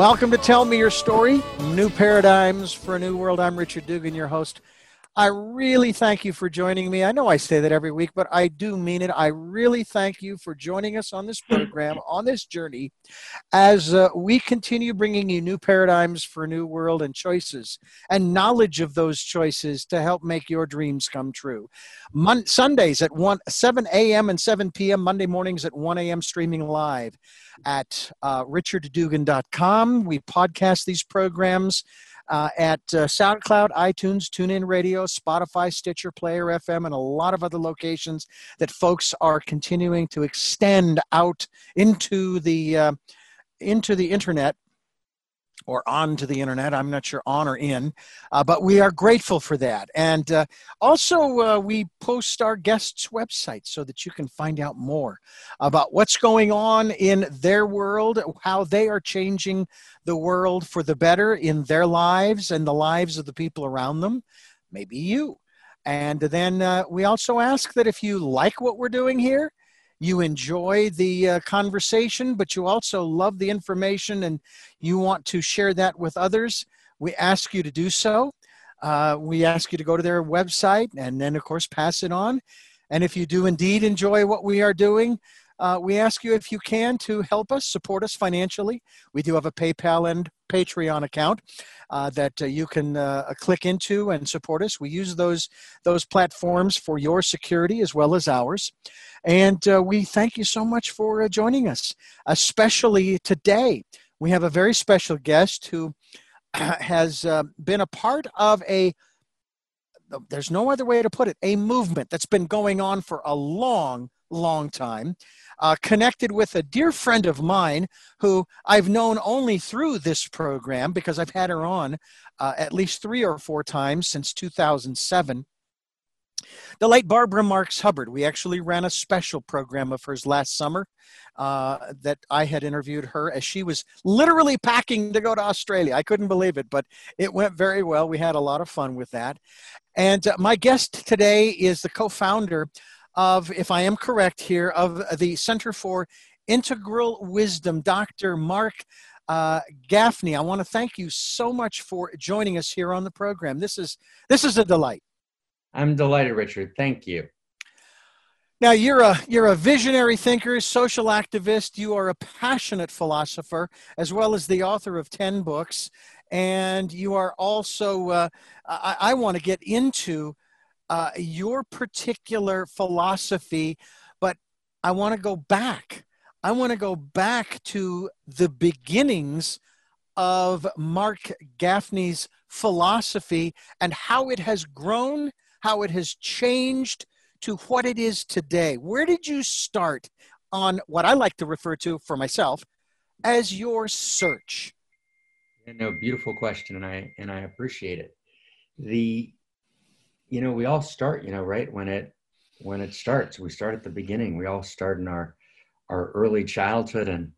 Welcome to Tell Me Your Story, New Paradigms for a New World. I'm Richard Dugan, your host. I really thank you for joining me. I know I say that every week, but I do mean it. I really thank you for joining us on this program, on this journey, as uh, we continue bringing you new paradigms for a new world and choices and knowledge of those choices to help make your dreams come true. Mon- Sundays at 1, 7 a.m. and 7 p.m., Monday mornings at 1 a.m., streaming live at uh, richarddugan.com. We podcast these programs uh, at uh, SoundCloud, iTunes, TuneIn Radio, Spotify, Stitcher, Player FM, and a lot of other locations that folks are continuing to extend out into the uh, into the internet or onto the internet. I'm not sure on or in, uh, but we are grateful for that. And uh, also, uh, we post our guests' websites so that you can find out more about what's going on in their world, how they are changing the world for the better in their lives and the lives of the people around them, maybe you. And then uh, we also ask that if you like what we're doing here, you enjoy the uh, conversation, but you also love the information and you want to share that with others, we ask you to do so. Uh, we ask you to go to their website and then, of course, pass it on. And if you do indeed enjoy what we are doing, uh, we ask you if you can to help us, support us financially. We do have a PayPal and Patreon account uh, that uh, you can uh, click into and support us. We use those those platforms for your security as well as ours. And uh, we thank you so much for uh, joining us, especially today. We have a very special guest who has been a part of a there's no other way to put it a movement that's been going on for a long long time uh, connected with a dear friend of mine who I've known only through this program because I've had her on uh, at least three or four times since 2007. The late Barbara Marx Hubbard. We actually ran a special program of hers last summer uh, that I had interviewed her as she was literally packing to go to Australia. I couldn't believe it, but it went very well. We had a lot of fun with that. And uh, my guest today is the co founder of, if I am correct here, of the Center for Integral Wisdom, Dr. Marc uh, Gafni. I want to thank you so much for joining us here on the program. This is this is a delight. I'm delighted, Richard. Thank you. Now you're a you're a visionary thinker, social activist. You are a passionate philosopher, as well as the author of ten books, and you are also. Uh, I, I want to get into uh, your particular philosophy, but I want to go back. I want to go back to the beginnings of Marc Gafni's philosophy and how it has grown, how it has changed to what it is today. Where did you start on what I like to refer to for myself as your search? No, beautiful question, and I and I appreciate it. The you know we all start you know right when it when it starts. We start at the beginning. We all start in our our early childhood and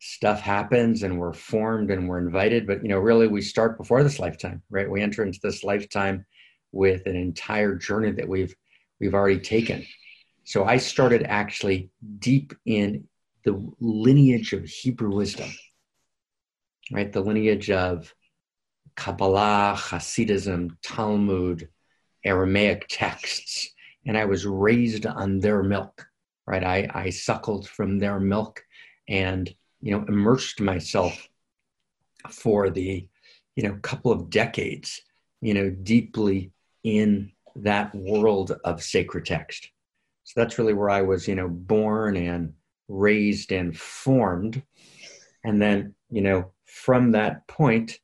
stuff happens and we're formed and we're invited. But you know really we start before this lifetime right? We enter into this lifetime with an entire journey that we've we've already taken. So i started actually deep in the lineage of hebrew wisdom right? The lineage of kabbalah hasidism talmud Aramaic texts, and I was raised on their milk, right? I, I suckled from their milk and, you know, immersed myself for the, you know, couple of decades, you know, deeply in that world of sacred text. So that's really where I was, you know, born and raised and formed. And then, you know, from that point,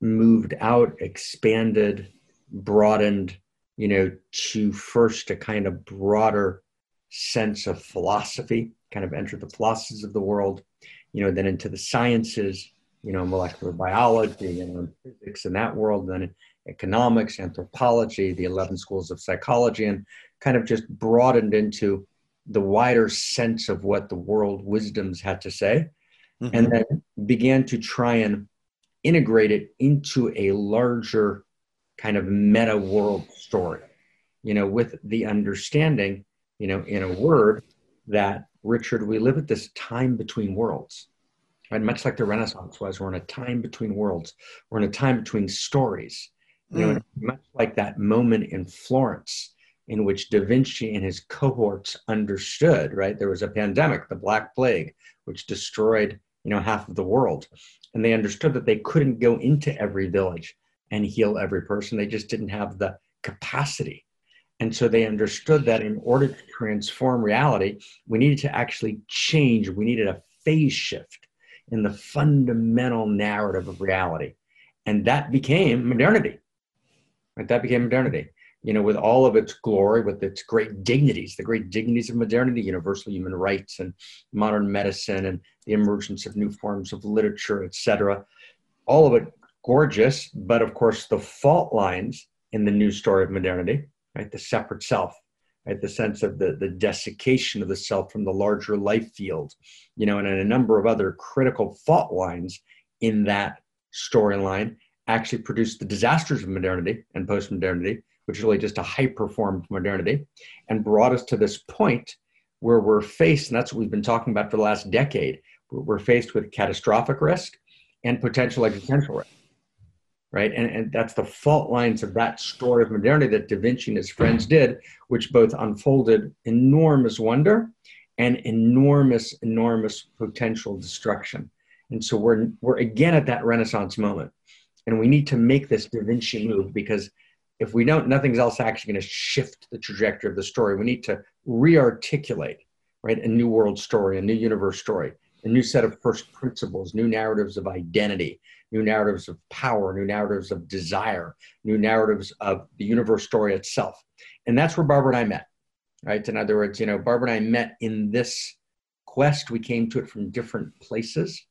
moved out, expanded, broadened, you know, to first a kind of broader sense of philosophy, kind of enter the philosophies of the world, you know, then into the sciences, you know, molecular biology and physics in that world, then economics, anthropology, the 11 schools of psychology, and kind of just broadened into the wider sense of what the world wisdoms had to say, mm-hmm. and then began to try and integrate it into a larger kind of meta world story, you know, with the understanding, you know, in a word that Richard, we live at this time between worlds. right? Much like the Renaissance was, we're in a time between worlds. We're in a time between stories. You know, mm. much like that moment in Florence in which Da Vinci and his cohorts understood, right? There was a pandemic, the Black Plague, which destroyed, you know, half of the world. And they understood that they couldn't go into every village and heal every person. They just didn't have the capacity. And so they understood that in order to transform reality, we needed to actually change. We needed a phase shift in the fundamental narrative of reality. And that became modernity. Right? That became modernity. You know, with all of its glory, with its great dignities, the great dignities of modernity, universal human rights and modern medicine and the emergence of new forms of literature, etc. All of it gorgeous, but of course the fault lines in the new story of modernity, right? The separate self, right? The sense of the, the desiccation of the self from the larger life field, you know, and a number of other critical fault lines in that storyline actually produced the disasters of modernity and post-modernity, which is really just a hyper-formed modernity, and brought us to this point where we're faced, and that's what we've been talking about for the last decade, we're faced with catastrophic risk and potential existential risk. Right. And, and that's the fault lines of that story of modernity that Da Vinci and his friends did, which both unfolded enormous wonder and enormous, enormous potential destruction. And so we're, we're again at that Renaissance moment and we need to make this Da Vinci move because if we don't, nothing's else actually going to shift the trajectory of the story. We need to re-articulate, right, a new world story, a new universe story, a new set of first principles, new narratives of identity, new narratives of power, new narratives of desire, new narratives of the universe story itself. And that's where Barbara and I met, right? In other words, you know, Barbara and I met in this quest. We came to it from different places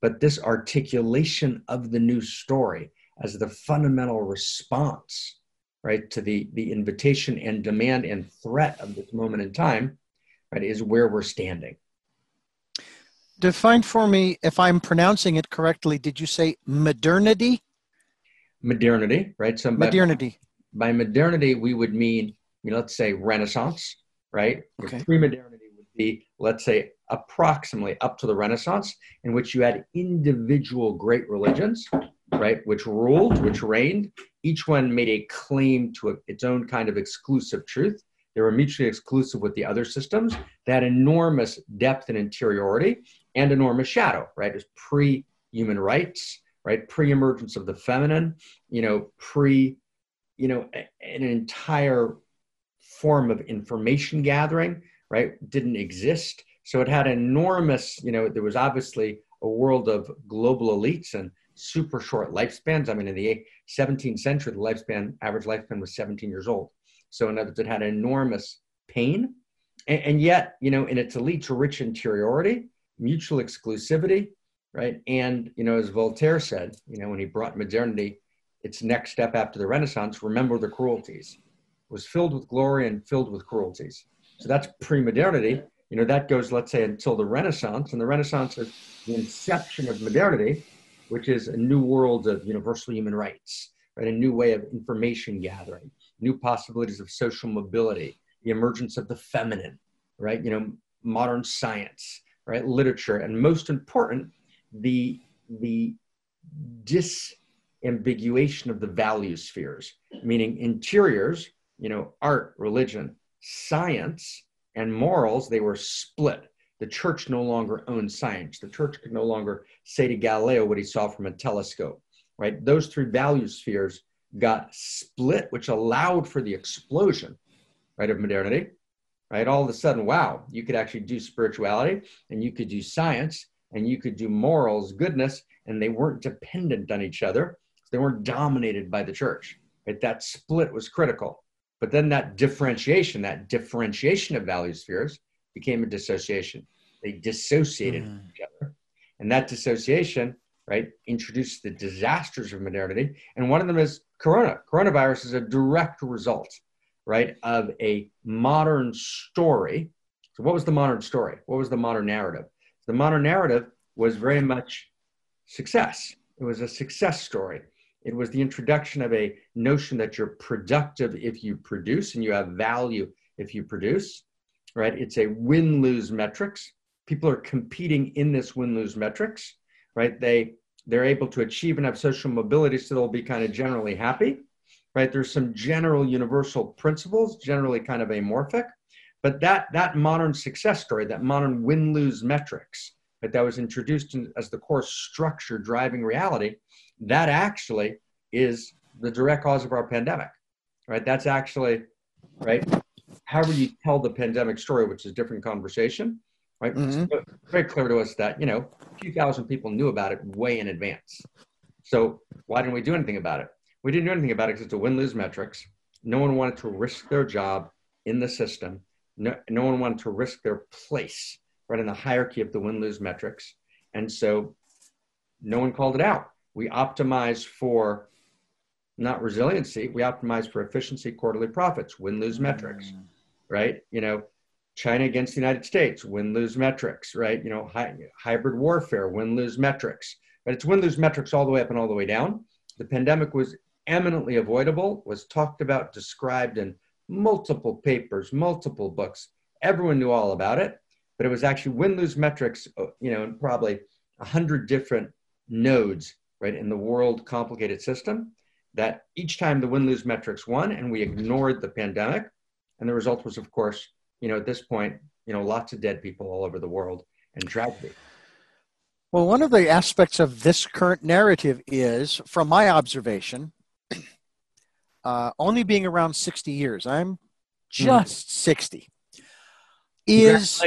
but this articulation of the new story as the fundamental response right to the the invitation and demand and threat of this moment in time right is where we're standing define for me if i'm pronouncing it correctly did you say modernity modernity right so modernity by, by modernity we would mean you know, let's say renaissance right okay. pre-modernity would be let's say approximately up to the Renaissance, in which you had individual great religions, right, which ruled, which reigned. Each one made a claim to a, its own kind of exclusive truth. They were mutually exclusive with the other systems. They had enormous depth and interiority and enormous shadow, right? It's pre human rights, right? Pre emergence of the feminine, you know, pre, you know, an entire form of information gathering, right? Didn't exist so it had enormous, you know, there was obviously a world of global elites and super short lifespans. I mean, in the 17th century, the lifespan, average lifespan was 17 years old. So in other words, it had enormous pain. And, and yet, you know, in its elites, rich interiority, mutual exclusivity, right? And, you know, as Voltaire said, you know, when he brought modernity, its next step after the Renaissance, remember the cruelties, was filled with glory and filled with cruelties. So that's pre-modernity you know that goes let's say until the renaissance and the renaissance is the inception of modernity which is a new world of universal human rights right a new way of information gathering new possibilities of social mobility the emergence of the feminine right you know modern science right literature and most important the the disambiguation of the value spheres meaning interiors you know art religion science and morals, they were split. The church no longer owned science. The church could no longer say to Galileo what he saw from a telescope, right? Those three value spheres got split, which allowed for the explosion, right, of modernity, right? All of a sudden, wow, you could actually do spirituality and you could do science and you could do morals, goodness, and they weren't dependent on each other. They weren't dominated by the church. Right? That split was critical. But then that differentiation, that differentiation of value spheres became a dissociation. They dissociated mm. from each other. And that dissociation, right, introduced the disasters of modernity. And one of them is corona. Coronavirus is a direct result, right, of a modern story. So, what was the modern story? What was the modern narrative? The modern narrative was very much success. It was a success story. It was the introduction of a notion that you're productive if you produce and you have value if you produce, right? It's a win lose metrics. People are competing in this win lose metrics, right? They they're able to achieve enough social mobility so they'll be kind of generally happy, right? There's some general universal principles, generally kind of amorphic, but that that modern success story, that modern win lose metrics, right, that was introduced in, as the core structure driving reality, that actually is the direct cause of our pandemic, right? That's actually right. However you tell the pandemic story, which is a different conversation, right? Mm-hmm. It's very clear to us that you know a few thousand people knew about it way in advance. So why didn't we do anything about it? We didn't do anything about it because it's a win-lose metrics. No one wanted to risk their job in the system. No, no one wanted to risk their place right in the hierarchy of the win-lose metrics. And so no one called it out. We optimize for not resiliency, we optimize for efficiency, quarterly profits, win-lose metrics, mm. right? You know, China against the United States, win-lose metrics, right? You know, hi, hybrid warfare, win-lose metrics. But it's win-lose metrics all the way up and all the way down. The pandemic was eminently avoidable, was talked about, described in multiple papers, multiple books. Everyone knew all about it, but it was actually win-lose metrics, uh, you know, in probably a hundred different nodes, right, in the world complicated system. That each time the win-lose metrics won, and we ignored the pandemic, and the result was, of course, you know, at this point, you know, lots of dead people all over the world and tragedy. Well, one of the aspects of this current narrative is, from my observation, uh, only being around 60 years, I'm just mm. 60, is.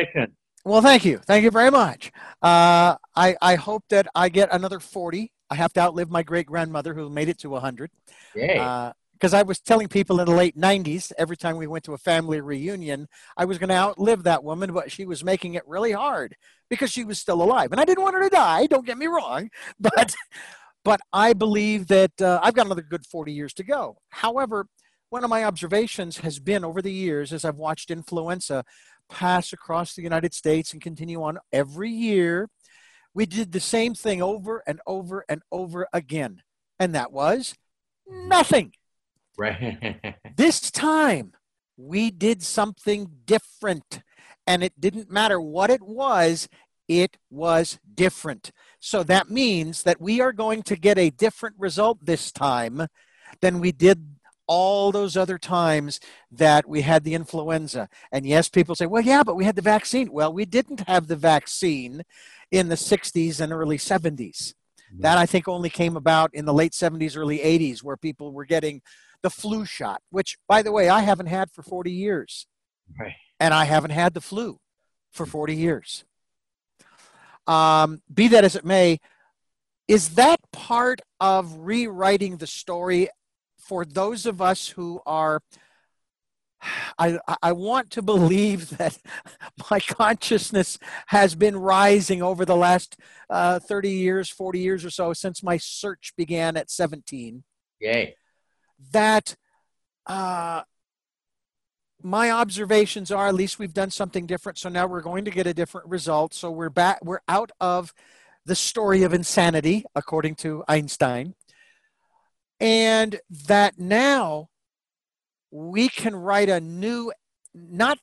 Well, thank you. Thank you very much. Uh, I, I hope that I get another 40. I have to outlive my great grandmother who made it to 100. Yay. Uh, because I was telling people in the late 90s, every time we went to a family reunion, I was going to outlive that woman, but she was making it really hard because she was still alive. And I didn't want her to die, don't get me wrong, but but I believe that uh, I've got another good 40 years to go. However, one of my observations has been over the years as I've watched influenza pass across the United States and continue on every year, we did the same thing over and over and over again. And that was nothing. Right. this time, we did something different. And it didn't matter what it was, it was different. So that means that we are going to get a different result this time than we did all those other times that we had the influenza. And yes, people say, well, yeah, but we had the vaccine. Well, we didn't have the vaccine in the 60s and early 70s. Mm-hmm. That I think only came about in the late 70s, early 80s, where people were getting the flu shot, which, by the way, I haven't had for 40 years. Right. And I haven't had the flu for 40 years. Um, be that as it may, is that part of rewriting the story for those of us who are? I, I want to believe that my consciousness has been rising over the last uh, 30 years, 40 years or so since my search began at 17. Yay that uh, my observations are at least we've done something different so now we're going to get a different result. So we're back we're out of the story of insanity according to einstein. And that now we can write a new not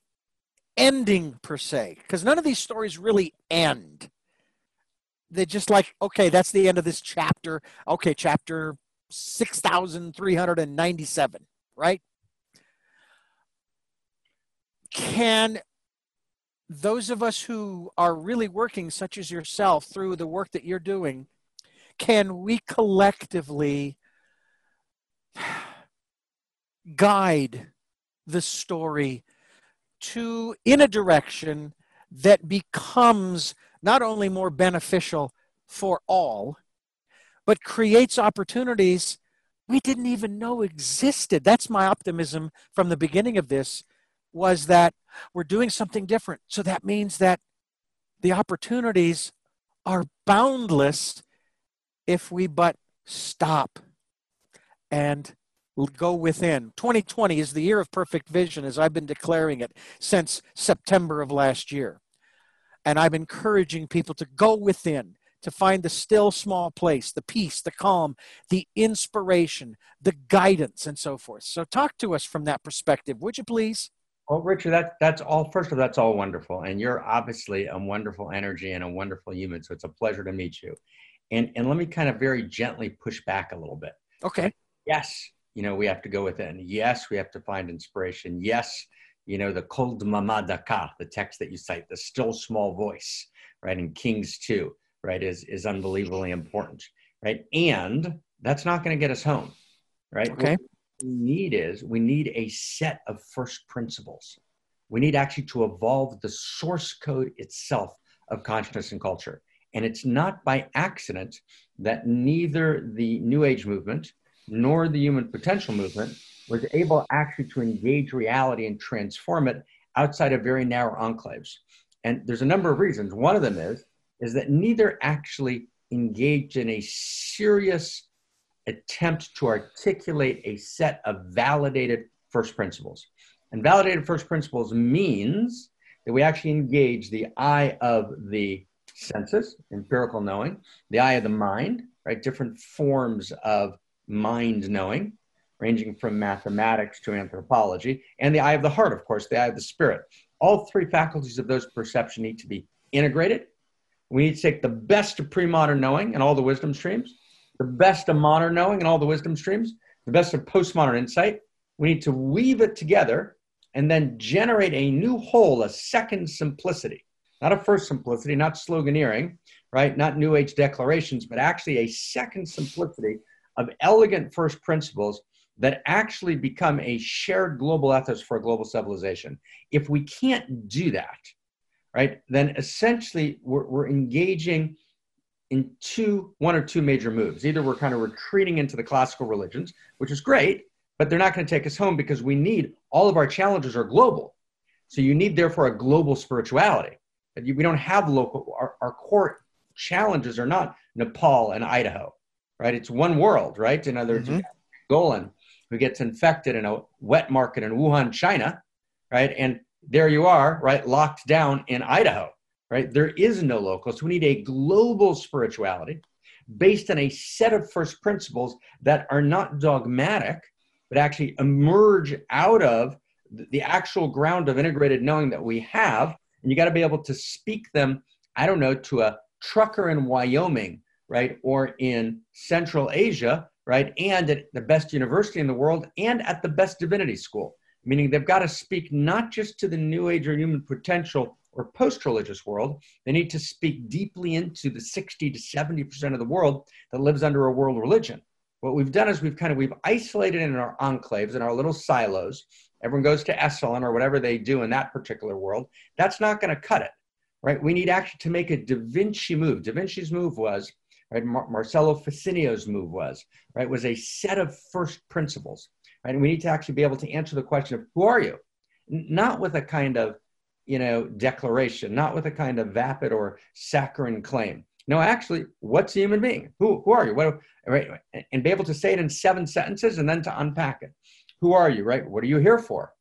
ending per se because none of these stories really end. They're just like okay that's the end of this chapter. Okay chapter 6,397, right? Can those of us who are really working, such as yourself, through the work that you're doing, can we collectively guide the story to in a direction that becomes not only more beneficial for all but creates opportunities we didn't even know existed. That's my optimism from the beginning of this was that we're doing something different. So that means that the opportunities are boundless if we but stop and go within. 2020 is the year of perfect vision, as I've been declaring it since September of last year. And I'm encouraging people to go within, to find the still small place, the peace, the calm, the inspiration, the guidance, and so forth. So, talk to us from that perspective, would you please? Well, Richard, that, that's all. First of all, that's all wonderful. And you're obviously a wonderful energy and a wonderful human. So, it's a pleasure to meet you. And, and let me kind of very gently push back a little bit. Okay. Yes, you know, we have to go within. Yes, we have to find inspiration. Yes, you know, the kol demamah dakah, the text that you cite, the still small voice, right, in Kings 2, right, is, is unbelievably important, right? And that's not going to get us home, right? Okay. What we need is we need a set of first principles. We need actually to evolve the source code itself of consciousness and culture. And it's not by accident that neither the New Age movement nor the human potential movement was able actually to engage reality and transform it outside of very narrow enclaves. And there's a number of reasons. One of them is, is that neither actually engaged in a serious attempt to articulate a set of validated first principles. And validated first principles means that we actually engage the eye of the senses, empirical knowing, the eye of the mind, right? Different forms of mind knowing, ranging from mathematics to anthropology, and the eye of the heart, of course, the eye of the spirit. All three faculties of those perception need to be integrated. We need to take the best of pre modern knowing and all the wisdom streams, the best of modern knowing and all the wisdom streams, the best of postmodern insight. We need to weave it together and then generate a new whole, a second simplicity, not a first simplicity, not sloganeering, right? Not new age declarations, but actually a second simplicity of elegant first principles that actually become a shared global ethos for a global civilization. If we can't do that, right, then essentially we're, we're engaging in two, one or two major moves. Either we're kind of retreating into the classical religions, which is great, but they're not going to take us home because we need all of our challenges are global. So you need therefore a global spirituality. We don't have local. Our, our core challenges are not Nepal and Idaho, right? It's one world, right? In other words, mm-hmm. Golan who gets infected in a wet market in Wuhan, China, right? And there you are, right, locked down in Idaho, right? There is no local. So we need a global spirituality based on a set of first principles that are not dogmatic, but actually emerge out of the actual ground of integrated knowing that we have. And you got to be able to speak them, I don't know, to a trucker in Wyoming, right? Or in Central Asia right? And at the best university in the world and at the best divinity school, meaning they've got to speak not just to the new age or human potential or post religious world, they need to speak deeply into the 60 to 70% of the world that lives under a world religion. What we've done is we've kind of we've isolated in our enclaves in our little silos. Everyone goes to Esalen or whatever they do in that particular world. That's not going to cut it, right? We need actually to make a Da Vinci move. Da Vinci's move was right? Mar- Marsilio Ficino's move was, right, was a set of first principles, right? And we need to actually be able to answer the question of who are you? Not with a kind of, you know, declaration, not with a kind of vapid or saccharine claim. No, actually, what's a human being? Who, who are you? What, right? And be able to say it in seven sentences and then to unpack it. Who are you, right? What are you here for?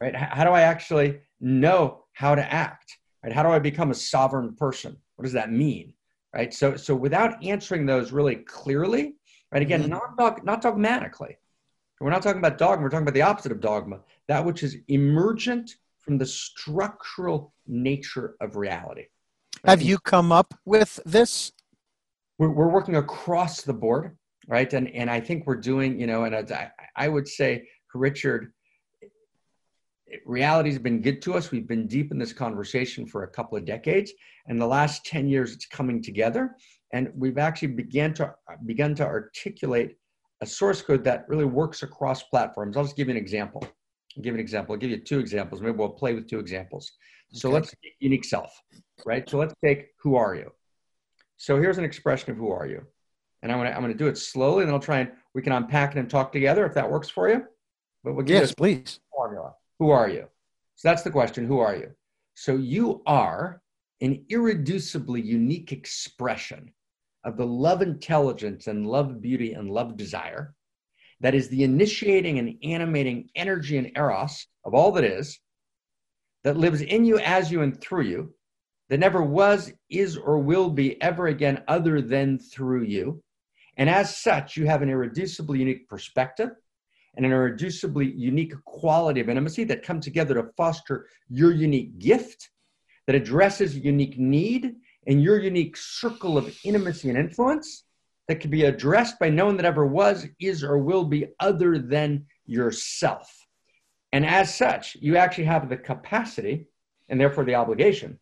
Right? How do I actually know how to act? Right? How do I become a sovereign person? What does that mean? right? So, so without answering those really clearly, right? Again, mm-hmm. not dog, not dogmatically. We're not talking about dogma. We're talking about the opposite of dogma, that which is emergent from the structural nature of reality. Have you come up with this? We're, we're working across the board, right? And and I think we're doing, you know, and I, I would say, Richard, reality has been good to us. We've been deep in this conversation for a couple of decades, and the last 10 years it's coming together. And we've actually began to begun to articulate a source code that really works across platforms. I'll just give you an example. I'll give an example. I'll give you two examples. Maybe we'll play with two examples. So okay. let's take unique self, right? So let's take who are you? So here's an expression of who are you? And I'm gonna I'm gonna do it slowly, and then I'll try and we can unpack it and talk together if that works for you. But we'll give yes, please. Formula. Who are you? So that's the question. Who are you? So you are an irreducibly unique expression of the love intelligence and love beauty and love desire that is the initiating and animating energy and eros of all that is, that lives in you, as you, and through you, that never was, is, or will be ever again other than through you. And as such, you have an irreducibly unique perspective, and an irreducibly unique quality of intimacy that come together to foster your unique gift that addresses unique need in your unique circle of intimacy and influence that can be addressed by no one that ever was, is, or will be other than yourself. And as such, you actually have the capacity and therefore the obligation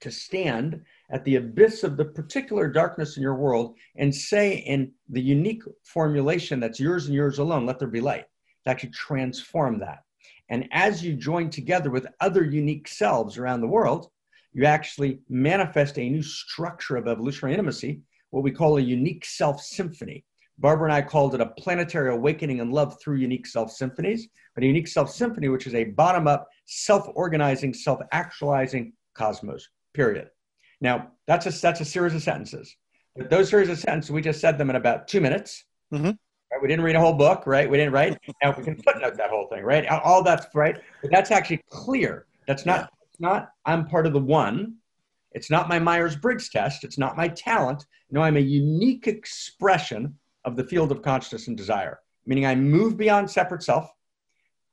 to stand at the abyss of the particular darkness in your world and say in the unique formulation that's yours and yours alone, let there be light, to actually transform that. And as you join together with other unique selves around the world, you actually manifest a new structure of evolutionary intimacy, what we call a unique self symphony. Barbara and I called it a planetary awakening and love through unique self symphonies, but a unique self symphony, which is a bottom up, self organizing, self actualizing cosmos, period. Now, that's a, that's a series of sentences. But those series of sentences, we just said them in about two minutes. Mm-hmm. Right? We didn't read a whole book, right? We didn't write. Now we can footnote that whole thing, right? All that's right. But that's actually clear. That's not, yeah. not I'm part of the one. It's not my Myers Briggs test. It's not my talent. No, I'm a unique expression of the field of consciousness and desire, meaning I move beyond separate self.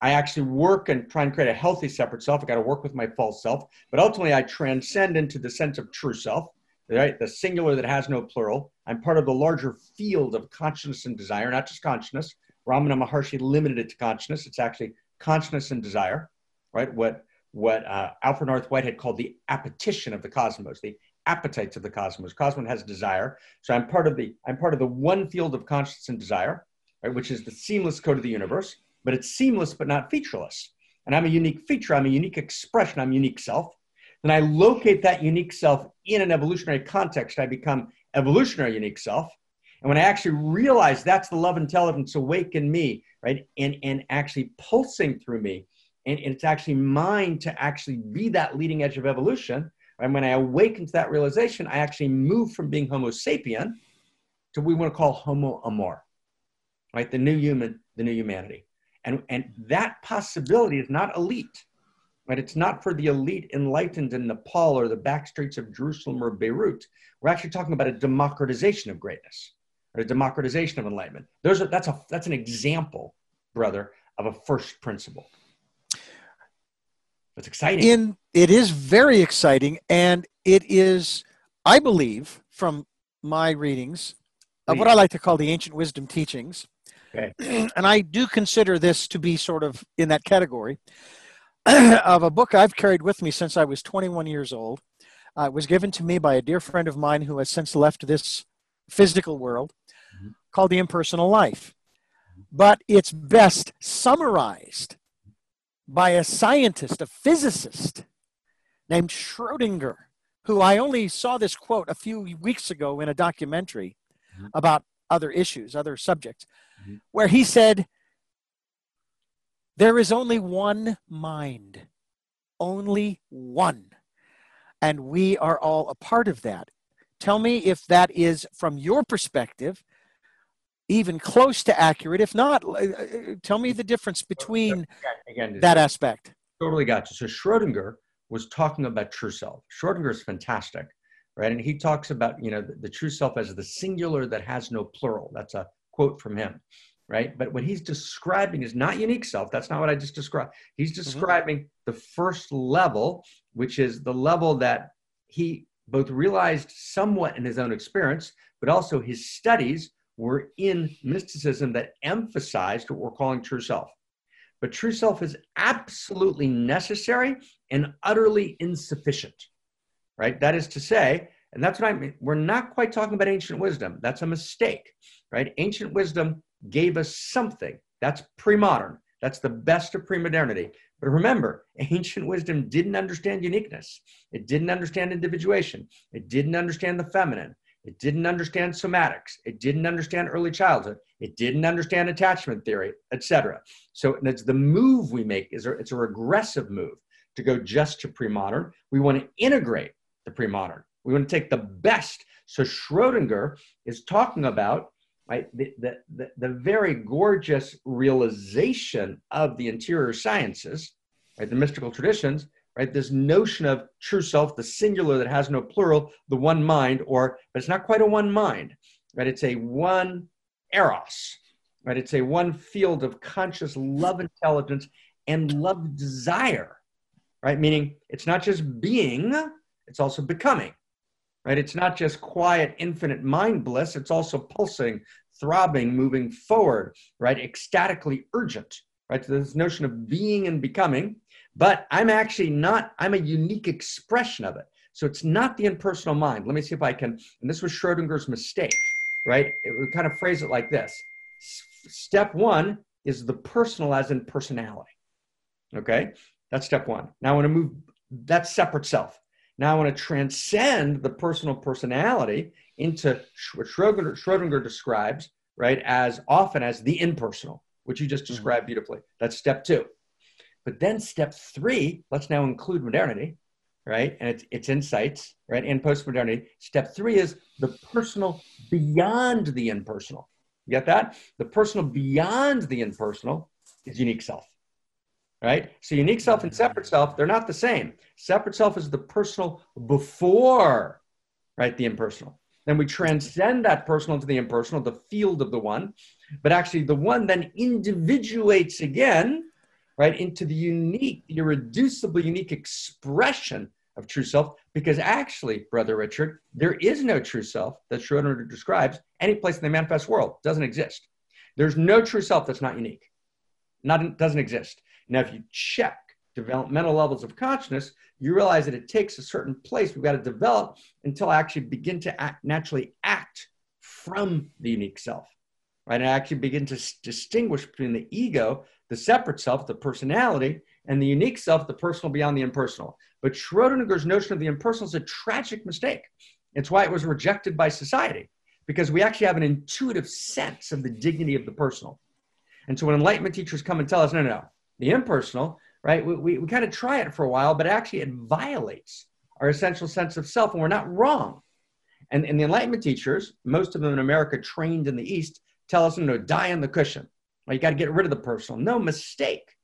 I actually work and try and create a healthy separate self. I got to work with my false self, but ultimately I transcend into the sense of true self, right? The singular that has no plural. I'm part of the larger field of consciousness and desire, not just consciousness. Ramana Maharshi limited it to consciousness. It's actually consciousness and desire, right? What what uh, Alfred North Whitehead called the appetition of the cosmos, the appetites of the cosmos. Cosmos has desire, so I'm part of the I'm part of the one field of consciousness and desire, right? Which is the seamless code of the universe but it's seamless but not featureless. And I'm a unique feature, I'm a unique expression, I'm unique self. Then I locate that unique self in an evolutionary context, I become evolutionary unique self. And when I actually realize that's the love intelligence awake in me, right, and, and actually pulsing through me, and, it's actually mine to actually be that leading edge of evolution. And when I awaken to that realization, I actually move from being Homo sapien to what we want to call Homo amor, right, the new human, the new humanity. And, and that possibility is not elite, right? It's not for the elite enlightened in Nepal or the back streets of Jerusalem or Beirut. We're actually talking about a democratization of greatness or a democratization of enlightenment. Those are, that's, a, that's an example, brother, of a first principle. It's exciting. In, it is very exciting. And it is, I believe, from my readings, of what I like to call the ancient wisdom teachings, Okay. And I do consider this to be sort of in that category of a book I've carried with me since I was 21 years old. Uh, it was given to me by a dear friend of mine who has since left this physical world mm-hmm. called The Impersonal Life. But it's best summarized by a scientist, a physicist named Schrodinger, who I only saw this quote a few weeks ago in a documentary mm-hmm. about other issues, other subjects mm-hmm. where he said, There is only one mind, only one. And we are all a part of that. Tell me if that is, from your perspective, even close to accurate. If not, uh, uh, tell me the difference between again, again, that aspect. Totally got you. So Schrodinger was talking about true self. Schrodinger is fantastic, right? And he talks about you know the, the, true self as the singular that has no plural. That's a quote from him, right? But what he's describing is not unique self. That's not what I just described. He's mm-hmm. describing mm-hmm. the first level, which is the level that he both realized somewhat in his own experience, but also his studies were in mysticism that emphasized what we're calling true self. But true self is absolutely necessary and utterly insufficient, right? That is to say, and that's what I mean. We're not quite talking about ancient wisdom. That's a mistake right? Ancient wisdom gave us something. That's pre modern. That's the best of pre modernity. But remember, ancient wisdom didn't understand uniqueness. It didn't understand individuation. It didn't understand the feminine. It didn't understand somatics. It didn't understand early childhood. It didn't understand attachment theory, etc. So it's the move we make is a, it's a regressive move to go just to pre-modern. We want to integrate the pre-modern. We want to take the best. So Schrodinger is talking about right? The, the, the, the, very gorgeous realization of the interior sciences, right? The mystical traditions, right? This notion of true self, the singular that has no plural, the one mind, or, but it's not quite a one mind, right? It's a one eros, right? It's a one field of conscious love intelligence and love desire, right? Meaning it's not just being, it's also becoming, right? It's not just quiet, infinite mind bliss, it's also pulsing, throbbing, moving forward, right? Ecstatically urgent, right? So this notion of being and becoming, but I'm actually not, I'm a unique expression of it. So it's not the impersonal mind. Let me see if I can, and this was Schrodinger's mistake, right? It would kind of phrase it like this Step one is the personal as in personality. Okay, that's step one. Now I want to move, that separate self. Now I want to transcend the personal personality into what Schrodinger, Schrodinger describes, right, as often as the impersonal, which you just mm-hmm. described mm-hmm. beautifully. That's step two. But then step three, let's now include modernity, right? And it's, it's insights, right? In postmodernity. Step three is the personal beyond the impersonal. You get that? The personal beyond the impersonal is unique self right? So unique self and separate self, they're not the same. Separate self is the personal before, right, the impersonal. Then we transcend that personal to the impersonal, the field of the one. But actually, the one then individuates again, right, into the unique, irreducible, unique expression of true self. Because actually, Brother Richard, there is no true self that Schrodinger describes any place in the manifest world. Doesn't exist. There's no true self that's not unique. Not doesn't exist. Now, if you check developmental levels of consciousness, you realize that it takes a certain place we've got to develop until I actually begin to act, naturally act from the unique self, right? And I actually begin to s- distinguish between the ego, the separate self, the personality, and the unique self, the personal beyond the impersonal. But Schrodinger's notion of the impersonal is a tragic mistake. It's why it was rejected by society, because we actually have an intuitive sense of the dignity of the personal. And so when enlightenment teachers come and tell us, no, no, no, the impersonal, right? We, we, we kind of try it for a while, but actually it violates our essential sense of self, and we're not wrong. And, and the Enlightenment teachers, most of them in America trained in the East, tell us, you know, die on the cushion. Right? You got to get rid of the personal. No mistake,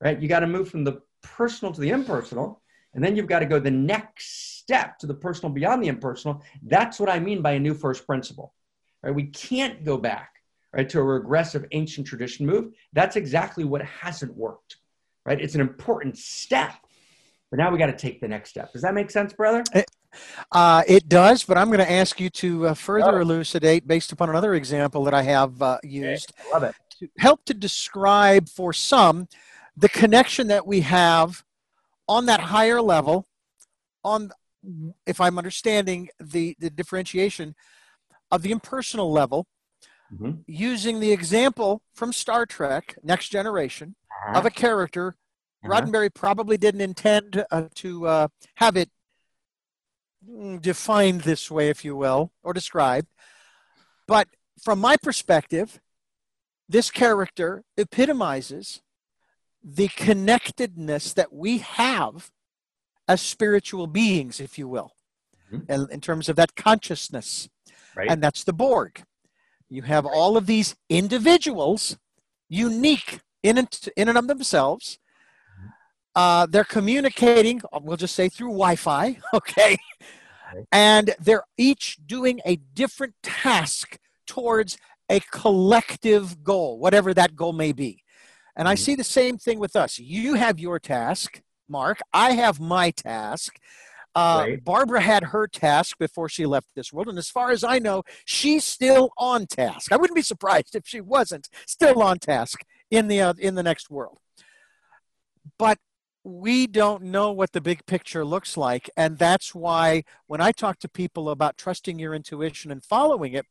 right? You got to move from the personal to the impersonal, and then you've got to go the next step to the personal beyond the impersonal. That's what I mean by a new first principle. Right? We can't go back right, to a regressive ancient tradition move. That's exactly what hasn't worked, right? It's an important step, but now we got to take the next step. Does that make sense, brother? It, uh, it does, but I'm going to ask you to uh, further oh. elucidate based upon another example that I have uh, used. Okay. Love it. To help to describe for some the connection that we have on that higher level, on if I'm understanding the, the differentiation of the impersonal level mm-hmm. using the example from Star Trek Next Generation uh-huh. of a character. Uh-huh. Roddenberry probably didn't intend uh, to uh, have it mm, defined this way, if you will, or described. But from my perspective, this character epitomizes the connectedness that we have as spiritual beings, if you will, mm-hmm. in, terms of that consciousness. Right. And that's the Borg. You have all of these individuals, unique in and, in and of themselves. Uh, they're communicating, we'll just say through Wi Fi, okay? And they're each doing a different task towards a collective goal, whatever that goal may be. And I mm-hmm. see the same thing with us. You have your task, Marc. I have my task. Uh, right. Barbara had her task before she left this world, and as far as I know, she's still on task. I wouldn't be surprised if she wasn't still on task in the uh, in the next world. But we don't know what the big picture looks like, and that's why when I talk to people about trusting your intuition and following it,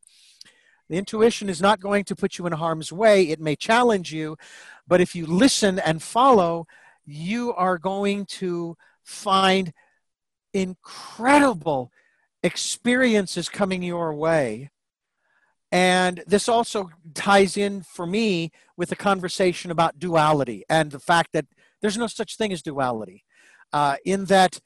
the intuition is not going to put you in harm's way. It may challenge you, but if you listen and follow, you are going to find incredible experiences coming your way. And this also ties in for me with the conversation about duality and the fact that there's no such thing as duality. Uh, in that,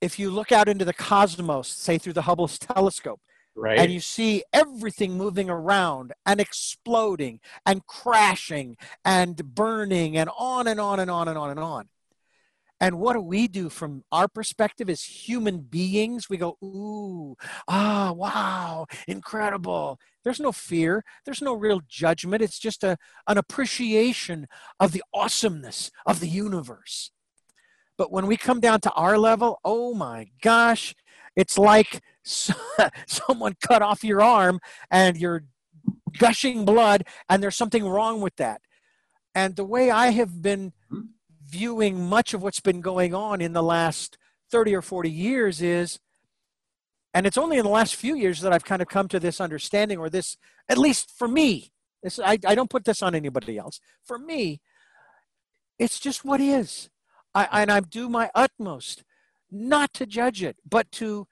if you look out into the cosmos, say through the Hubble's telescope, right. and you see everything moving around and exploding and crashing and burning and on and on and on and on and on. And what do we do from our perspective as human beings? We go, ooh, ah, wow, incredible. There's no fear, there's no real judgment. It's just a, an appreciation of the awesomeness of the universe. But when we come down to our level, oh my gosh, it's like someone cut off your arm and you're gushing blood and there's something wrong with that. And the way I have been hmm? viewing much of what's been going on in the last 30 or 40 years is and it's only in the last few years that I've kind of come to this understanding or this at least for me this I, I don't put this on anybody else for me it's just what is I, and I do my utmost not to judge it but to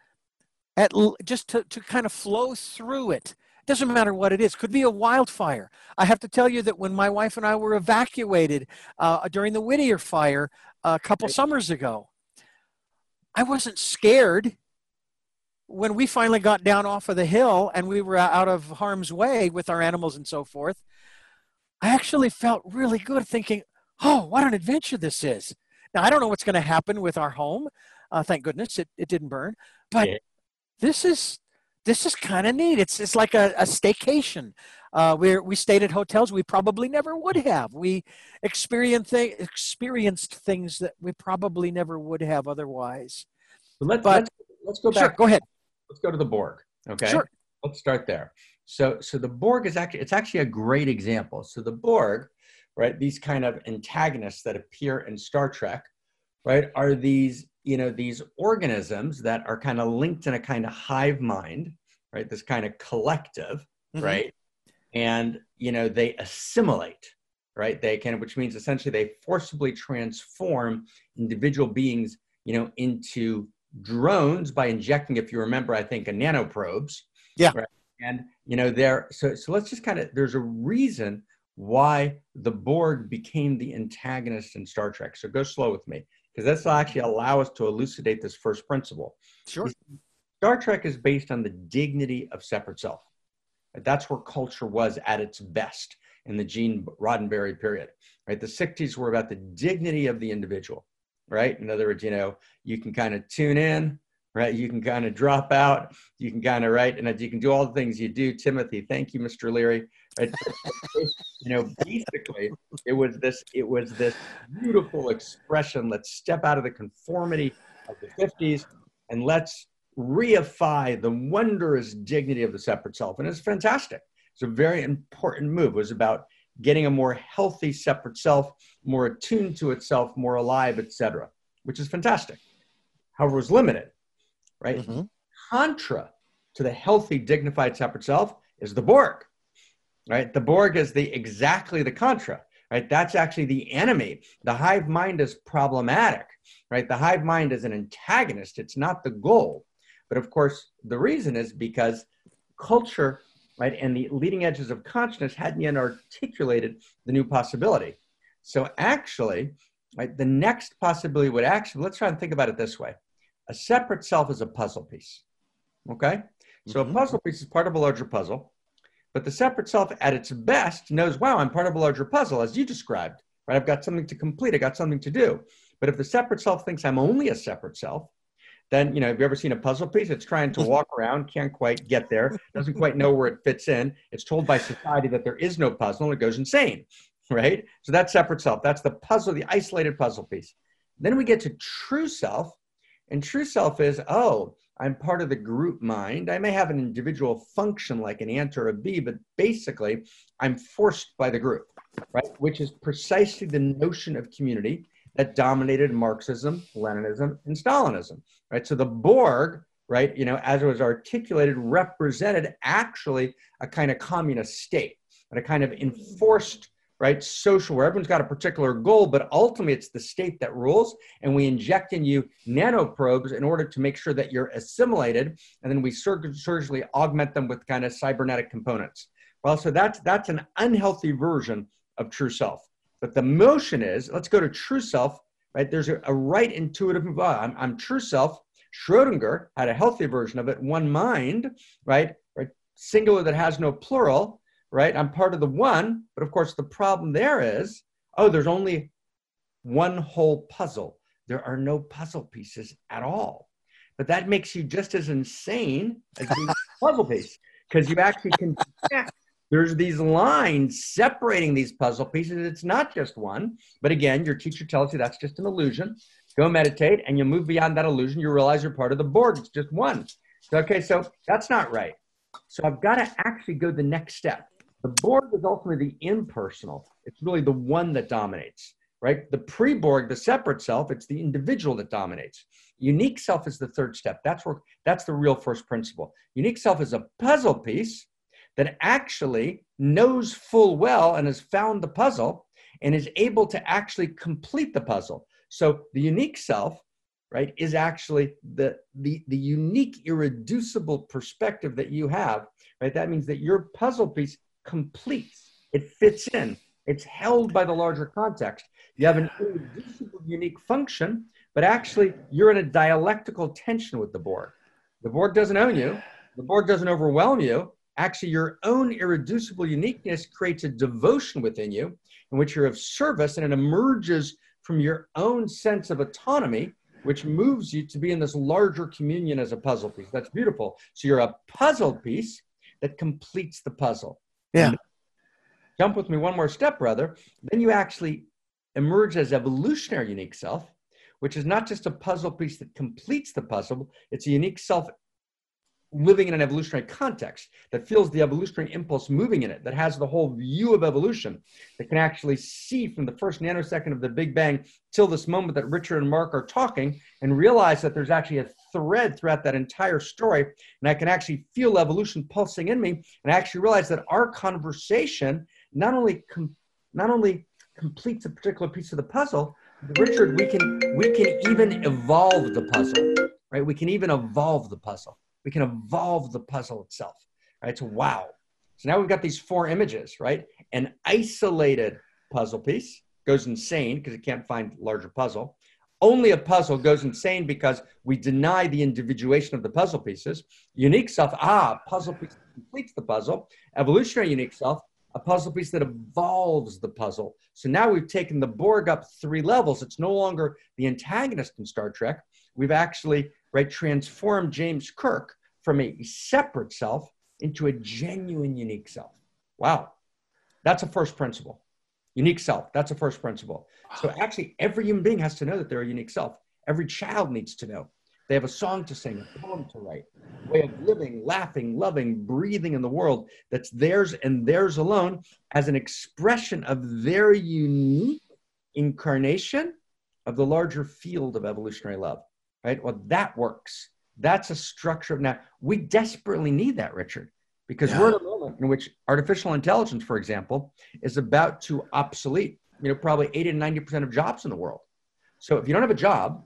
at just to, to kind of flow through it. Doesn't matter what it is. Could be a wildfire. I have to tell you that when my wife and i were evacuated uh, during the whittier fire a couple summers ago i wasn't scared when we finally got down off of the hill and we were out of harm's way with our animals and so forth i actually felt really good thinking oh what an adventure this is. Now i don't know what's going to happen with our home. Uh, thank goodness it, it didn't burn. But yeah. This is this is kind of neat. It's it's like a, a staycation. Uh, we we stayed at hotels we probably never would have. We experienced th- experienced things that we probably never would have otherwise. But let's but, let's, let's go back. Sure, go ahead. Let's go to the Borg. Okay. Sure. Let's start there. So so the Borg is actually it's actually a great example. So the Borg, right? These kind of antagonists that appear in Star Trek, right, are these you know these organisms that are kind of linked in a kind of hive mind right? This kind of collective mm-hmm. right? And you know they assimilate right? They can which means essentially they forcibly transform individual beings you know into drones by injecting if you remember i think a nanoprobes. Yeah. Right? and you know there so so let's just kind of there's a reason why the borg became the antagonist in star trek. So go slow with me because this will actually allow us to elucidate this first principle. Sure. Star Trek is based on the dignity of separate self. That's where culture was at its best in the Gene Roddenberry period. Right, the 60s were about the dignity of the individual. Right, in other words, you know, you can kind of tune in, right? You can kind of drop out. You can kind of right, and you can do all the things you do. Timothy, thank you, Mr. Leary. Right? you know, basically, it was this. It was this beautiful expression. Let's step out of the conformity of the '50s and let's reify the wondrous dignity of the separate self. And it's fantastic. It's a very important move. It was about getting a more healthy separate self, more attuned to itself, more alive, etc., which is fantastic. However, it was limited right? Mm-hmm. Contra to the healthy, dignified separate self is the Borg, right? The Borg is the exactly the contra, right? That's actually the enemy. The hive mind is problematic, right? The hive mind is an antagonist. It's not the goal. But of course, the reason is because culture, right, and the leading edges of consciousness hadn't yet articulated the new possibility. So actually, right, the next possibility would actually, let's try and think about it this way. A separate self is a puzzle piece. Okay? So mm-hmm. a puzzle piece is part of a larger puzzle, but the separate self at its best knows, wow, I'm part of a larger puzzle, as you described, right? I've got something to complete, I got something to do. But if the separate self thinks I'm only a separate self, then you know have you ever seen a puzzle piece it's trying to walk around can't quite get there doesn't quite know where it fits in it's told by society that there is no puzzle and it goes insane right so that's separate self that's the puzzle the isolated puzzle piece then we get to true self and true self is, oh, I'm part of the group mind. I may have an individual function like an ant or a bee, but basically I'm forced by the group, right? Which is precisely the notion of community that dominated Marxism, Leninism, and Stalinism, right? So the Borg, right, you know, as it was articulated, represented actually a kind of communist state and a kind of enforced right? Social, where everyone's got a particular goal, but ultimately it's the state that rules. And we inject in you nanoprobes in order to make sure that you're assimilated. And then we sur- surgically augment them with kind of cybernetic components. Well, so that's, that's an unhealthy version of true self. But the motion is let's go to true self, right? There's a, a right intuitive, uh, I'm, I'm true self. Schrodinger had a healthy version of it, one mind, right? Right, singular that has no plural right? I'm part of the one, but of course the problem there is, oh, there's only one whole puzzle. There are no puzzle pieces at all. But that makes you just as insane as a puzzle piece because you actually can. There's these lines separating these puzzle pieces. It's not just one, but again, your teacher tells you that's just an illusion. Go meditate, and you move beyond that illusion. You realize you're part of the Borg. It's just one. So, okay, so that's not right. So I've got to actually go the next step. The Borg is ultimately the impersonal. It's really the one that dominates, right? The pre-Borg, the separate self, it's the individual that dominates. Unique self is the third step. That's where that's the real first principle. Unique self is a puzzle piece that actually knows full well and has found the puzzle and is able to actually complete the puzzle. So the unique self, right, is actually the, the, the unique, irreducible perspective that you have, right? That means that your puzzle piece completes, it fits in, it's held by the larger context. You have an unique function, but actually you're in a dialectical tension with the Borg. The Borg doesn't own you, the Borg doesn't overwhelm you, actually your own irreducible uniqueness creates a devotion within you in which you're of service and it emerges from your own sense of autonomy which moves you to be in this larger communion as a puzzle piece. That's beautiful. So you're a puzzle piece that completes the puzzle yeah. Jump with me one more step brother. Then you actually emerge as evolutionary unique self which is not just a puzzle piece that completes the puzzle it's a unique self living in an evolutionary context that feels the evolutionary impulse moving in it, that has the whole view of evolution, that can actually see from the first nanosecond of the Big Bang till this moment that Richard and Marc are talking and realize that there's actually a thread throughout that entire story. And I can actually feel evolution pulsing in me. And I actually realize that our conversation not only, com- not only completes a particular piece of the puzzle, Richard, we can, we can even evolve the puzzle, right? We can even evolve the puzzle we can evolve the puzzle itself, right? So, wow. So now we've got these four images, right? An isolated puzzle piece goes insane because it can't find larger puzzle. Only a puzzle goes insane because we deny the individuation of the puzzle pieces. Unique self, ah, puzzle piece completes the puzzle. Evolutionary unique self, a puzzle piece that evolves the puzzle. So now we've taken the Borg up three levels. It's no longer the antagonist in Star Trek. We've actually right, transformed James Kirk from a separate self into a genuine unique self. Wow. That's a first principle. Unique self. That's a first principle. So actually, every human being has to know that they're a unique self. Every child needs to know. They have a song to sing, a poem to write, a way of living, laughing, loving, breathing in the world that's theirs and theirs alone as an expression of their unique incarnation of the larger field of evolutionary love right? Well, that works. That's a structure of now. We desperately need that, Richard, because yeah. we're at a moment in which artificial intelligence, for example, is about to obsolete, you know, probably 80 to 90% of jobs in the world. So if you don't have a job,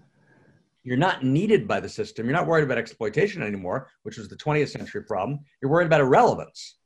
you're not needed by the system. You're not worried about exploitation anymore, which was the 20th century problem. You're worried about irrelevance,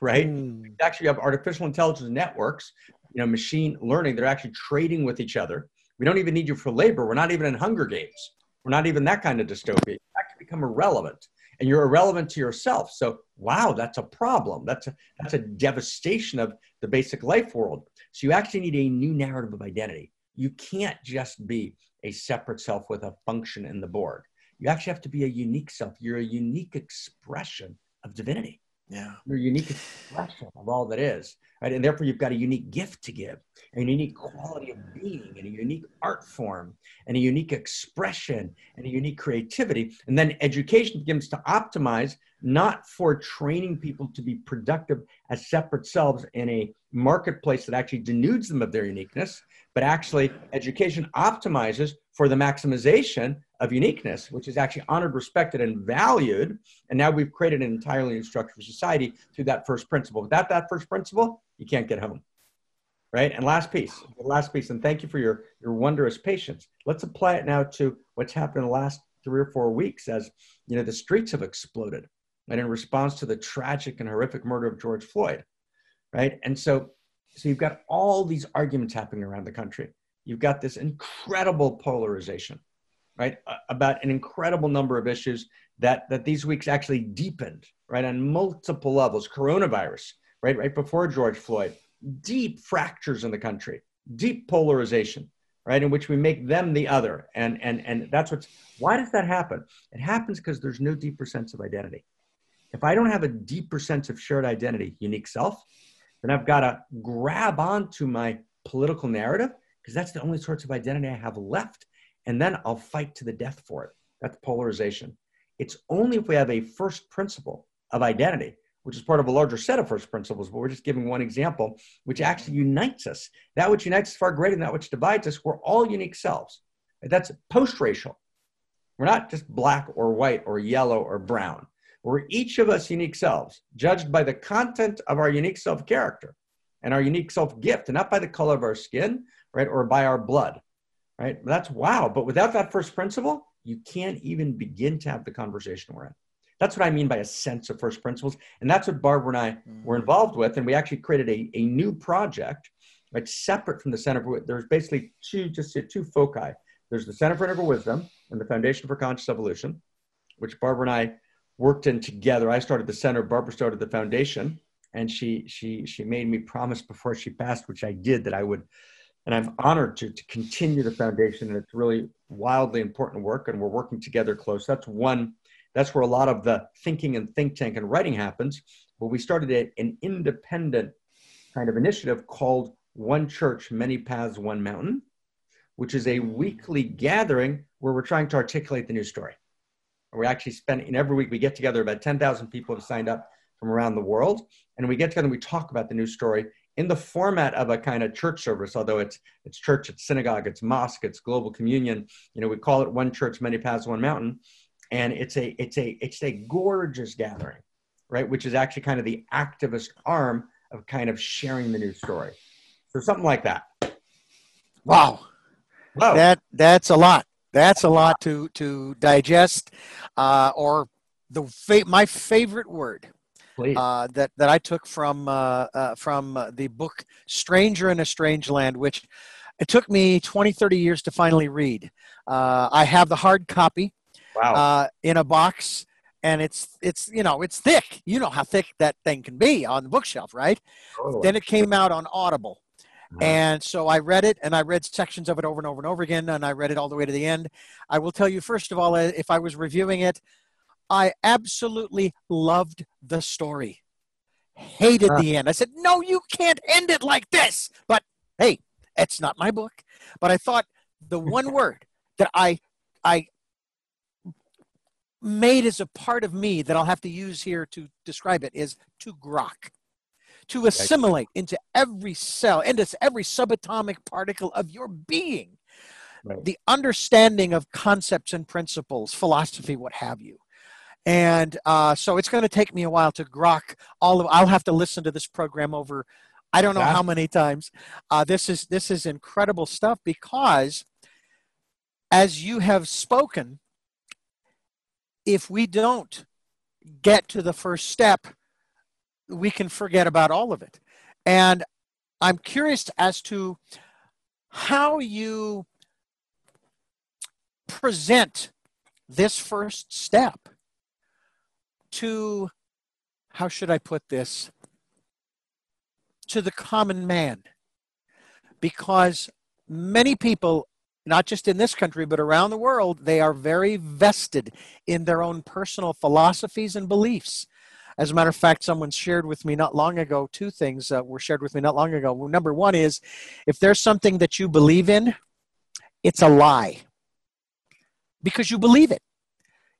right? Mm. Actually, you have artificial intelligence networks, you know, machine learning. They're actually trading with each other. We don't even need you for labor. We're not even in Hunger Games. We're not even that kind of dystopia. That can become irrelevant and you're irrelevant to yourself. So, wow, that's a problem. That's a, that's a devastation of the basic life world. So, you actually need a new narrative of identity. You can't just be a separate self with a function in the Borg. You actually have to be a unique self. You're a unique expression of divinity. Yeah. You're unique expression of all that is. Right? And therefore, you've got a unique gift to give, a unique quality of being, and a unique art form, and a unique expression, and a unique creativity. And then education begins to optimize not for training people to be productive as separate selves in a marketplace that actually denudes them of their uniqueness, but actually education optimizes for the maximization of uniqueness, which is actually honored, respected, and valued. And now we've created an entirely new structure for society through that first principle. Without that first principle, you can't get home. Right? And last piece, last piece, and thank you for your, your wondrous patience. Let's apply it now to what's happened in the last three or four weeks as you know the streets have exploded and in response to the tragic and horrific murder of George Floyd. Right. And so so you've got all these arguments happening around the country. You've got this incredible polarization right, about an incredible number of issues that, that these weeks actually deepened, right, on multiple levels. Coronavirus, right, right before George Floyd, deep fractures in the country, deep polarization, right, in which we make them the other. And, and, and that's what's, why does that happen? It happens because there's no deeper sense of identity. If I don't have a deeper sense of shared identity, unique self, then I've got to grab onto my political narrative because that's the only sorts of identity I have left and then I'll fight to the death for it. That's polarization. It's only if we have a first principle of identity, which is part of a larger set of first principles, but we're just giving one example, which actually unites us. That which unites us far greater than that which divides us. We're all unique selves. That's post racial. We're not just black or white or yellow or brown. We're each of us unique selves, judged by the content of our unique self character and our unique self gift, and not by the color of our skin, right, or by our blood, right? That's wow. But without that first principle, you can't even begin to have the conversation we're in. That's what I mean by a sense of first principles. And that's what Barbara and I were mm. involved with. And we actually created a, a new project, right, separate from the Center for, there's basically two, just two foci. There's the Center for Integral Wisdom and the Foundation for Conscious Evolution, which Barbara and I worked in together. I started the center, Barbara started the foundation and she she she made me promise before she passed, which I did, that I would. And I'm honored to, to continue the foundation, and it's really wildly important work, and we're working together close. That's one. That's where a lot of the thinking and think tank and writing happens. But we started an independent kind of initiative called One Church, Many Paths, One Mountain, which is a weekly gathering where we're trying to articulate the new story. We actually spend, in every week, we get together, about 10,000 people have signed up from around the world. And we get together and we talk about the news story in the format of a kind of church service, although it's it's church, it's synagogue, it's mosque, it's global communion. You know, we call it one church, many paths, one mountain. And it's a it's a it's a gorgeous gathering, right? Which is actually kind of the activist arm of kind of sharing the new story. So something like that. Wow. Whoa. That that's a lot. That's a lot to to digest, uh, or the fa- my favorite word uh, that that I took from uh, uh, from the book Stranger in a Strange Land, which it took me 20, 30 years to finally read. Uh, I have the hard copy wow. Uh, in a box, and it's it's you know it's thick. You know how thick that thing can be on the bookshelf, right? Oh. Then it came out on Audible. Uh-huh. And so I read it and I read sections of it over and over and over again, and I read it all the way to the end. I will tell you, first of all, if I was reviewing it, I absolutely loved the story. Hated the ah. end. I said, no, you can't end it like this. But hey, it's not my book. But I thought the one word that I I made as a part of me that I'll have to use here to describe it is to grok, to assimilate into every cell, into every subatomic particle of your being. Right. The understanding of concepts and principles, philosophy, what have you and uh, so it's going to take me a while to grok all of i'll have to listen to this program over i don't know how many times. Uh, this is this is incredible stuff because as you have spoken if we don't get to the first step we can forget about all of it. And i'm curious as to how you present this first step to, how should I put this, to the common man. Because many people, not just in this country, but around the world, they are very vested in their own personal philosophies and beliefs. As a matter of fact, someone shared with me not long ago, two things uh, were shared with me not long ago. Number one is if there's something that you believe in, it's a lie because you believe it.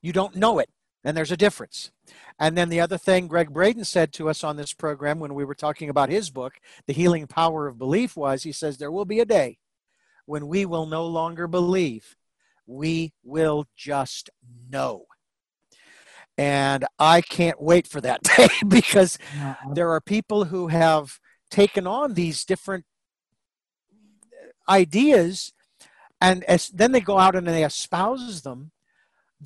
You don't know it. And there's a difference. And then the other thing Gregg Braden said to us on this program when we were talking about his book, The Healing Power of Belief, was he says, There will be a day when we will no longer believe. We will just know. And I can't wait for that day because there are people who have taken on these different uh, ideas and as, then they go out and they espouse them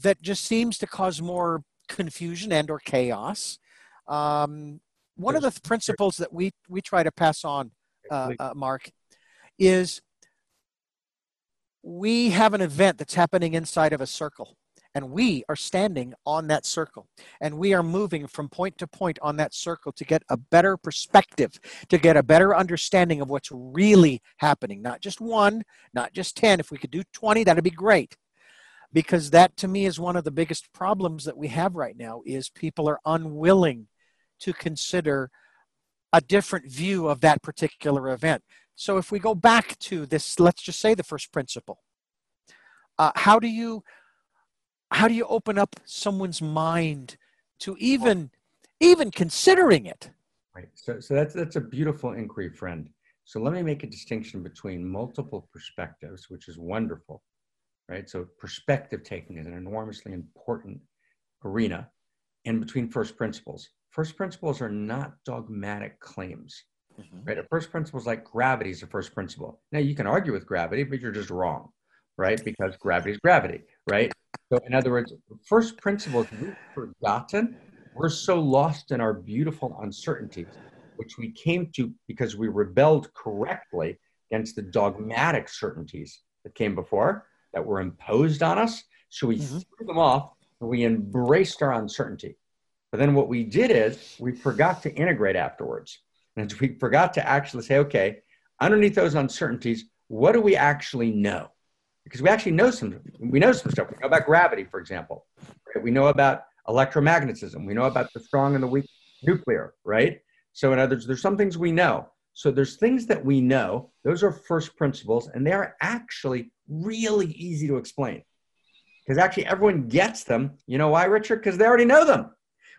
that just seems to cause more confusion and or chaos. Um, one of the principles that we we try to pass on, uh, uh, Marc, is we have an event that's happening inside of a circle and we are standing on that circle and we are moving from point to point on that circle to get a better perspective to get a better understanding of what's really happening. Not just one not just 10 if we could do 20 that'd be great because that to me is one of the biggest problems that we have right now is people are unwilling to consider a different view of that particular event so if we go back to this let's just say the first principle uh, how do you how do you open up someone's mind to even even considering it? Right. So, so that's that's a beautiful inquiry, friend. So let me make a distinction between multiple perspectives, which is wonderful, right? So perspective taking is an enormously important arena, and between first principles. First principles are not dogmatic claims, mm-hmm. right? A first principle is like gravity is a first principle. Now you can argue with gravity, but you're just wrong, right? Because gravity is gravity, right? So in other words, first principles we've forgotten. We're so lost in our beautiful uncertainties which we came to because we rebelled correctly against the dogmatic certainties that came before that were imposed on us. So we mm-hmm. threw them off and we embraced our uncertainty. But then what we did is we forgot to integrate afterwards. And we forgot to actually say, okay, underneath those uncertainties, what do we actually know? Because we actually know some, we know some stuff. We know about gravity, for example. Right? We know about electromagnetism. We know about the strong and the weak nuclear, right? So, in other words, there's some things we know. So, there's things that we know. Those are first principles, and they are actually really easy to explain because actually everyone gets them. You know why, Richard? Because they already know them.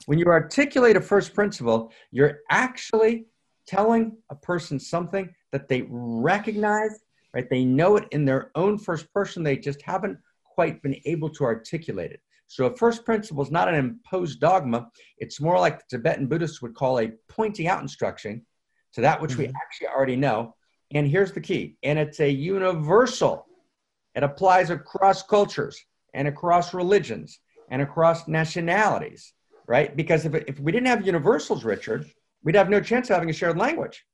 When you articulate a first principle, you're actually telling a person something that they recognize, right? They know it in their own first person. They just haven't quite been able to articulate it. So a first principle is not an imposed dogma. It's more like the Tibetan Buddhists would call a pointing out instruction to that which mm-hmm. we actually already know. And here's the key, and it's a universal. It applies across cultures and across religions and across nationalities, right? Because if, if we didn't have universals, Richard, we'd have no chance of having a shared language,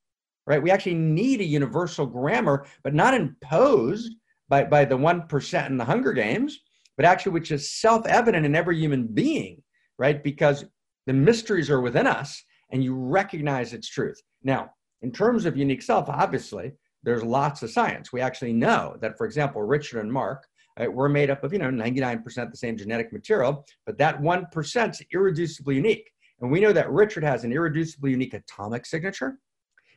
right? We actually need a universal grammar, but not imposed by, by the 1% in the Hunger Games but actually which is self-evident in every human being, right? Because the mysteries are within us and you recognize its truth. Now, in terms of unique self, obviously, there's lots of science. We actually know that, for example, Richard and Marc, right, we're made up of, you know, 99% the same genetic material, but that 1% is irreducibly unique. And we know that Richard has an irreducibly unique atomic signature,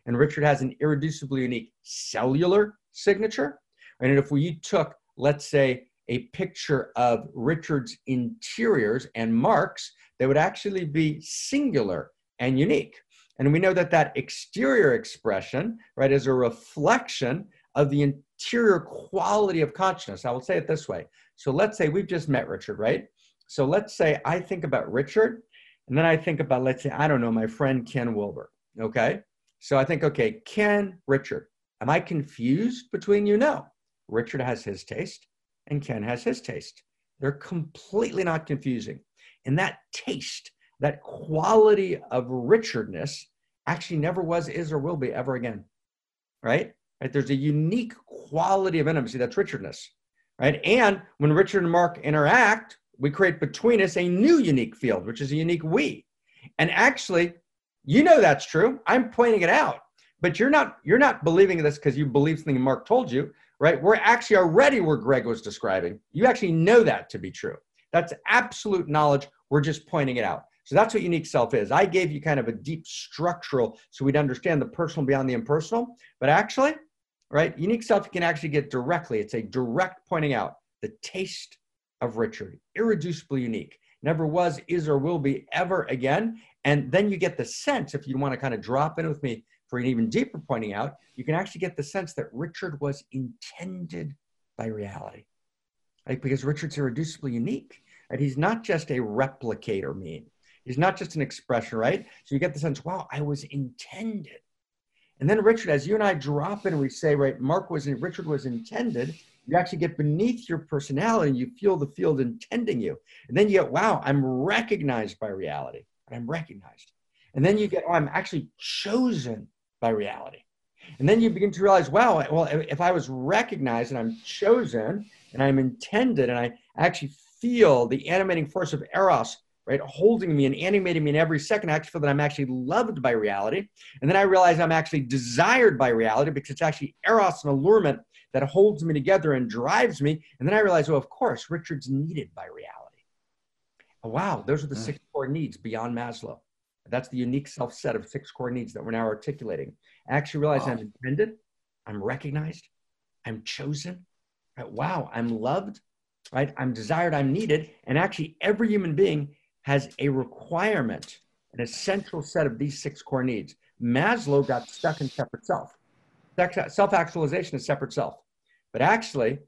and Richard has an irreducibly unique cellular signature. And if we took, let's say, a picture of Richard's interiors and Marc's they would actually be singular and unique. And we know that that exterior expression, right, is a reflection of the interior quality of consciousness. I will say it this way. So let's say we've just met Richard, right? So let's say I think about Richard, and then I think about, let's say, I don't know, my friend Ken Wilber, okay? So I think, okay, Ken, Richard. Am I confused between you? No. Richard has his taste and Ken has his taste. They're completely not confusing. And that taste, that quality of Richardness actually never was, is, or will be ever again. Right? Right? There's a unique quality of intimacy that's Richardness. Right? And when Richard and Marc interact, we create between us a new unique field, which is a unique we. And actually, you know that's true. I'm pointing it out. But you're not you're not believing this because you believe something Marc told you right? We're actually already where Gregg was describing. You actually know that to be true. That's absolute knowledge. We're just pointing it out. So that's what unique self is. I gave you kind of a deep structural so we'd understand the personal beyond the impersonal. But actually, right, unique self you can actually get directly. It's a direct pointing out the taste of Richard, irreducibly unique. Never was, is, or will be ever again. And then you get the sense, if you want to kind of drop in with me for an even deeper pointing out, you can actually get the sense that Richard was intended by reality. Right? Because Richard's irreducibly unique. Right? He's not just a replicator mean. He's not just an expression, right? So you get the sense, wow, I was intended. And then Richard, as you and I drop in and we say, right, Marc was in, Richard was intended, you actually get beneath your personality and you feel the field intending you. And then you get, wow, I'm recognized by reality. I'm recognized. And then you get, oh, I'm actually chosen by reality. And then you begin to realize, wow, well, if I was recognized and I'm chosen and I'm intended and I actually feel the animating force of Eros, right, holding me and animating me in every second, I actually feel that I'm actually loved by reality. And then I realize I'm actually desired by reality because it's actually Eros and allurement that holds me together and drives me. And then I realize, oh, of course, Richard's needed by reality. Oh, wow, those are the mm. six core needs beyond Maslow. That's the unique self set of six core needs that we're now articulating. I actually realize wow. I'm intended, I'm recognized, I'm chosen. Right? Wow, I'm loved, right? I'm desired, I'm needed. And actually, every human being has a requirement, an essential set of these six core needs. Maslow got stuck in separate self. Self actualization is separate self. But actually,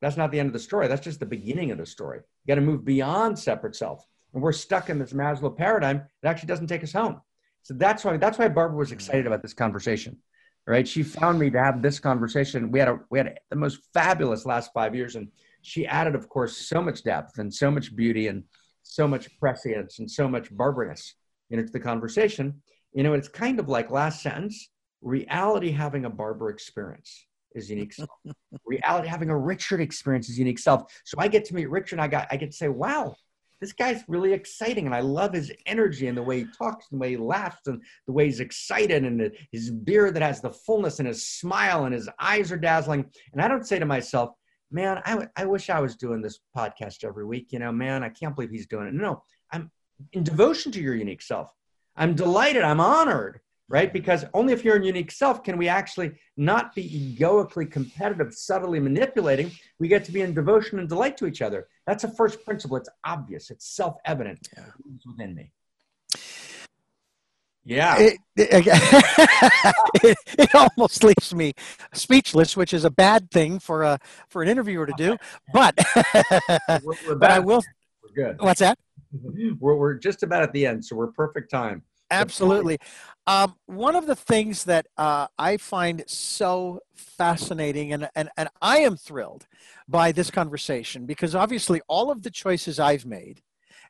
that's not the end of the story. That's just the beginning of the story. You got to move beyond separate self. And we're stuck in this Maslow paradigm that actually doesn't take us home. So that's why that's why Barbara was excited about this conversation. Right? She found me to have this conversation. We had a we had the most fabulous last five years, and she added, of course, so much depth and so much beauty and so much prescience and so much you know, the conversation. You know, it's kind of like last sentence: reality having a Barbara experience is unique self. reality having a Richard experience is unique self. So I get to meet Richard, and I got I get to say, wow this guy's really exciting and i love his energy and the way he talks and the way he laughs and the way he's excited and his beard that has the fullness and his smile and his eyes are dazzling and i don't say to myself man I, w- I wish i was doing this podcast every week you know man i can't believe he's doing it no i'm in devotion to your unique self i'm delighted i'm honored right? Because only if you're in unique self can we actually not be egoically competitive, subtly manipulating. We get to be in devotion and delight to each other. That's a first principle. It's obvious. It's self-evident. Yeah. It's within me. Yeah. It, it, it, almost leaves me speechless, which is a bad thing for a for an interviewer to do. But we're, we're but I will. We're good. What's that? We're, we're just about at the end, so we're perfect time. Absolutely. Um, one of the things that uh, I find so fascinating, and, and, and I am thrilled by this conversation because obviously all of the choices I've made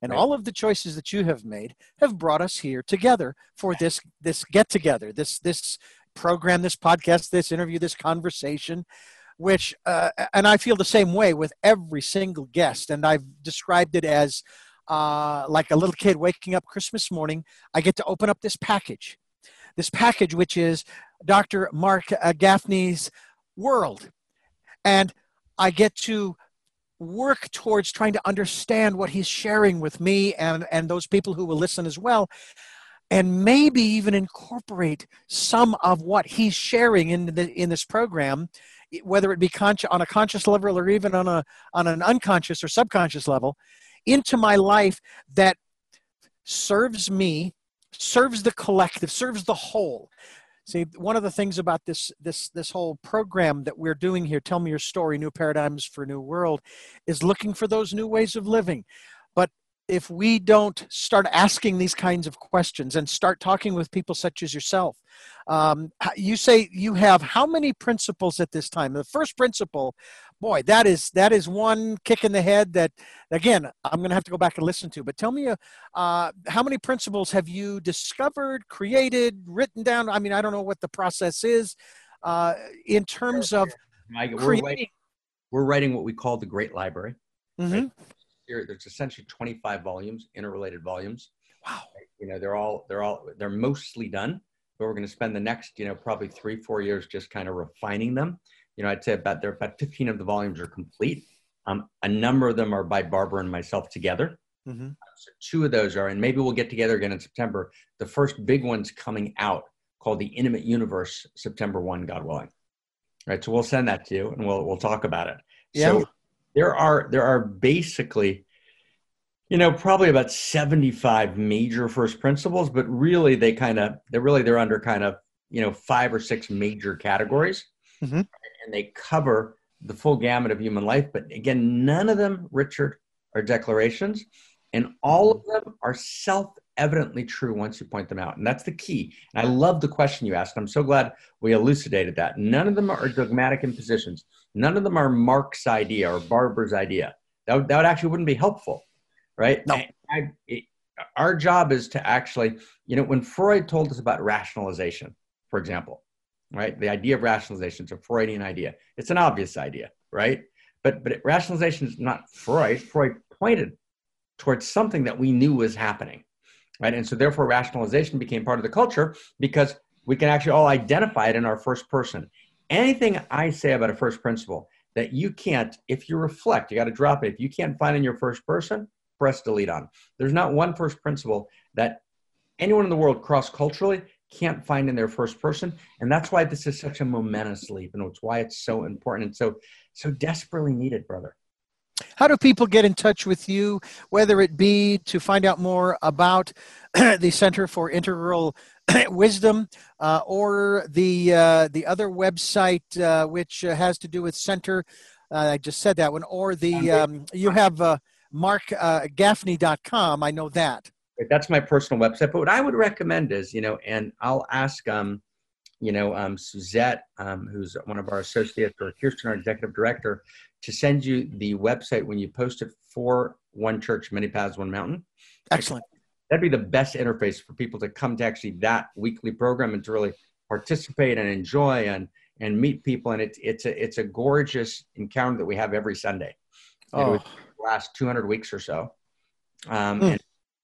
and right. all of the choices that you have made have brought us here together for this this get together, this this program, this podcast, this interview, this conversation. Which, uh, and I feel the same way with every single guest, and I've described it as uh, like a little kid waking up Christmas morning, I get to open up this package. This package, which is Dr. Marc uh, Gafni's world. And I get to work towards trying to understand what he's sharing with me and, and those people who will listen as well. And maybe even incorporate some of what he's sharing in, the, in this program, whether it be on a conscious level or even on, a, on an unconscious or subconscious level, into my life that serves me, serves the collective, serves the whole. See, one of the things about this this this whole program that we're doing here, Tell Me Your Story, New Paradigms for a New World, is looking for those new ways of living. If we don't start asking these kinds of questions and start talking with people such as yourself, um, you say you have how many principles at this time? The first principle, boy, that is that is one kick in the head that again I'm going to have to go back and listen to. But tell me, uh, uh, how many principles have you discovered, created, written down? I mean, I don't know what the process is uh, in terms of we're creating. Writing, we're writing what we call the Great Library. Mm-hmm. Right? There's essentially 25 volumes, interrelated volumes. Wow. You know, they're all they're all they're mostly done, but we're going to spend the next you know probably three four years just kind of refining them. You know, I'd say about there about 15 of the volumes are complete. Um, a number of them are by Barbara and myself together. Mm-hmm. So two of those are, and maybe we'll get together again in September. The first big one's coming out called the Intimate Universe, September one, God willing. Right, so we'll send that to you, and we'll we'll talk about it. Yeah. So there are there are basically you know probably about 75 major first principles but really they kind of they're really they're under kind of you know five or six major categories. Mm-hmm. and they cover the full gamut of human life but again none of them richard are declarations. And all of them are self evidently true once you point them out. And that's the key. And i love the question you asked. I'm so glad we elucidated that. None of them are dogmatic impositions None of them are Marc's idea or Barbara's idea. That that would actually wouldn't be helpful, right? No. I, it, our job is to actually, you know, when Freud told us about rationalization, for example, right? The idea of rationalization is a Freudian idea. It's an obvious idea, right? But but rationalization is not Freud. Freud pointed towards something that we knew was happening, right? And so therefore, rationalization became part of the culture because we can actually all identify it in our first person anything I say about a first principle that you can't, if you reflect, you got to drop it. If you can't find in your first person, press delete on. There's not one first principle that anyone in the world cross culturally can't find in their first person. And that's why this is such a momentous leap. And it's why it's so important and so, so desperately needed, brother. How do people get in touch with you, whether it be to find out more about the Center for Integral Wisdom uh, or the uh, the other website uh, which uh, has to do with Center? Uh, I just said that one, or the um, you have uh, marcgafni.com. I know that. That's my personal website. But what I would recommend is, you know, and I'll ask, um, you know, um, Suzette, um, who's one of our associates, or Kirsten, our executive director, to send you the website when you post it for One Church, Many Paths, One Mountain. Excellent. That'd be the best interface for people to come to actually that weekly program and to really participate and enjoy and and meet people. And it's it's a it's a gorgeous encounter that we have every Sunday. Oh. last 200 weeks or so. Um, mm. and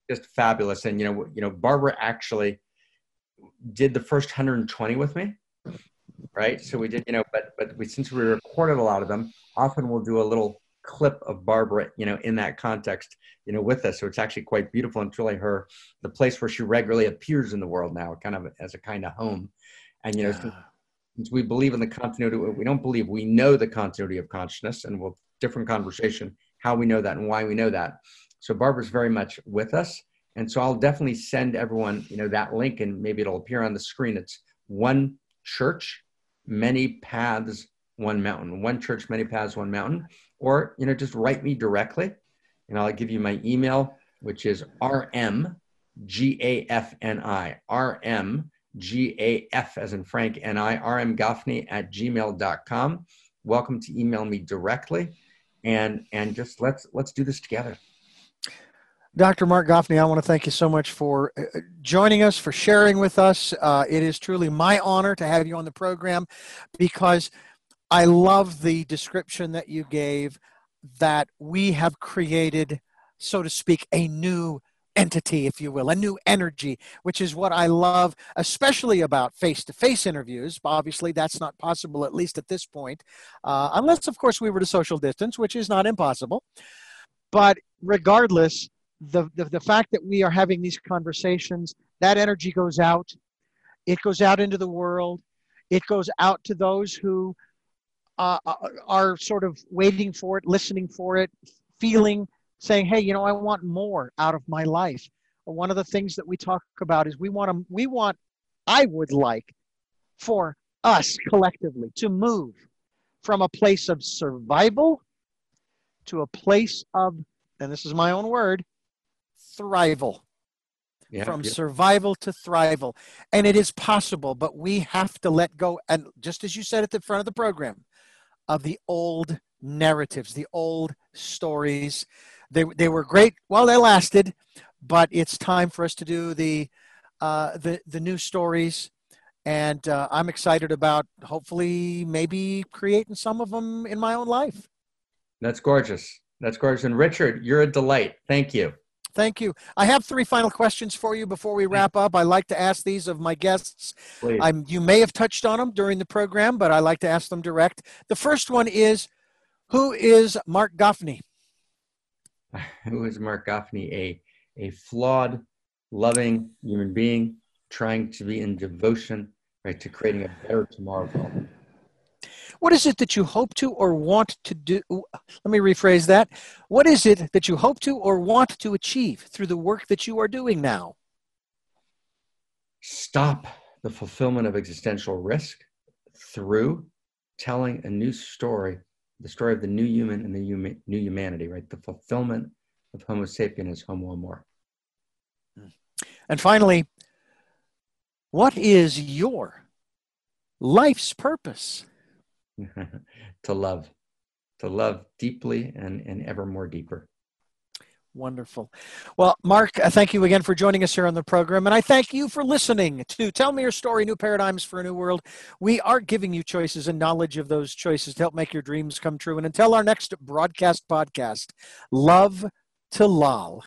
just fabulous. And you know, you know, Barbara actually did the first 120 with me, right? So we did, you know, but but we since we recorded a lot of them, often we'll do a little clip of Barbara, you know, in that context, you know, with us. So it's actually quite beautiful. And it's really her, the place where she regularly appears in the world now, kind of as a kind of home. And, you know, yeah. since, since, we believe in the continuity, we don't believe, we know the continuity of consciousness and we'll different conversation, how we know that and why we know that. So Barbara's very much with us. And so I'll definitely send everyone, you know, that link and maybe it'll appear on the screen. It's one church, many paths, one mountain. One church, many paths, one mountain. Or, you know, just write me directly and I'll give you my email, which is rmgafni, rmgaf as in Frank, and I, rmgafni at gmail.com. Welcome to email me directly and and just let's let's do this together. Dr. Marc Gafni, I want to thank you so much for uh, joining us, for sharing with us. Uh, it is truly my honor to have you on the program because I love the description that you gave that we have created, so to speak, a new entity, if you will, a new energy, which is what I love, especially about face to face interviews. Obviously, that's not possible, at least at this point, uh, unless, of course, we were to social distance, which is not impossible. But regardless, the, the, the fact that we are having these conversations, that energy goes out. It goes out into the world. It goes out to those who uh, uh are sort of waiting for it, listening for it, feeling, saying, "Hey, you know, I want more out of my life." One of the things that we talk about is we want to, we want, I would like for us collectively to move from a place of survival to a place of, and this is my own word, thrival. Yeah, from yeah. survival to thrival. And it is possible, but we have to let go. And just as you said at the front of the program, of the old narratives, the old stories. They, they were great while they lasted, but it's time for us to do the, uh, the, the new stories. And uh, I'm excited about hopefully maybe creating some of them in my own life. That's gorgeous. That's gorgeous. And Richard, you're a delight. Thank you. Thank you. I have three final questions for you before we wrap up. I like to ask these of my guests. I'm, you may have touched on them during the program, but I like to ask them direct. The first one is Who is Marc Gafni? Who is Marc Gafni? A, a flawed, loving human being trying to be in devotion right, to creating a better tomorrow what is it that you hope to or want to do? Let me rephrase that. What is it that you hope to or want to achieve through the work that you are doing now? Stop the fulfillment of existential risk through telling a new story, the story of the new human and the human, new humanity, right? The fulfillment of Homo sapiens, Homo amor. And finally, what is your life's purpose? to love, to love deeply and, and ever more deeper. Wonderful. Well, Marc, uh, thank you again for joining us here on the program. And I thank you for listening to Tell Me Your Story New Paradigms for a New World. We are giving you choices and knowledge of those choices to help make your dreams come true. And until our next broadcast podcast, love to Lal.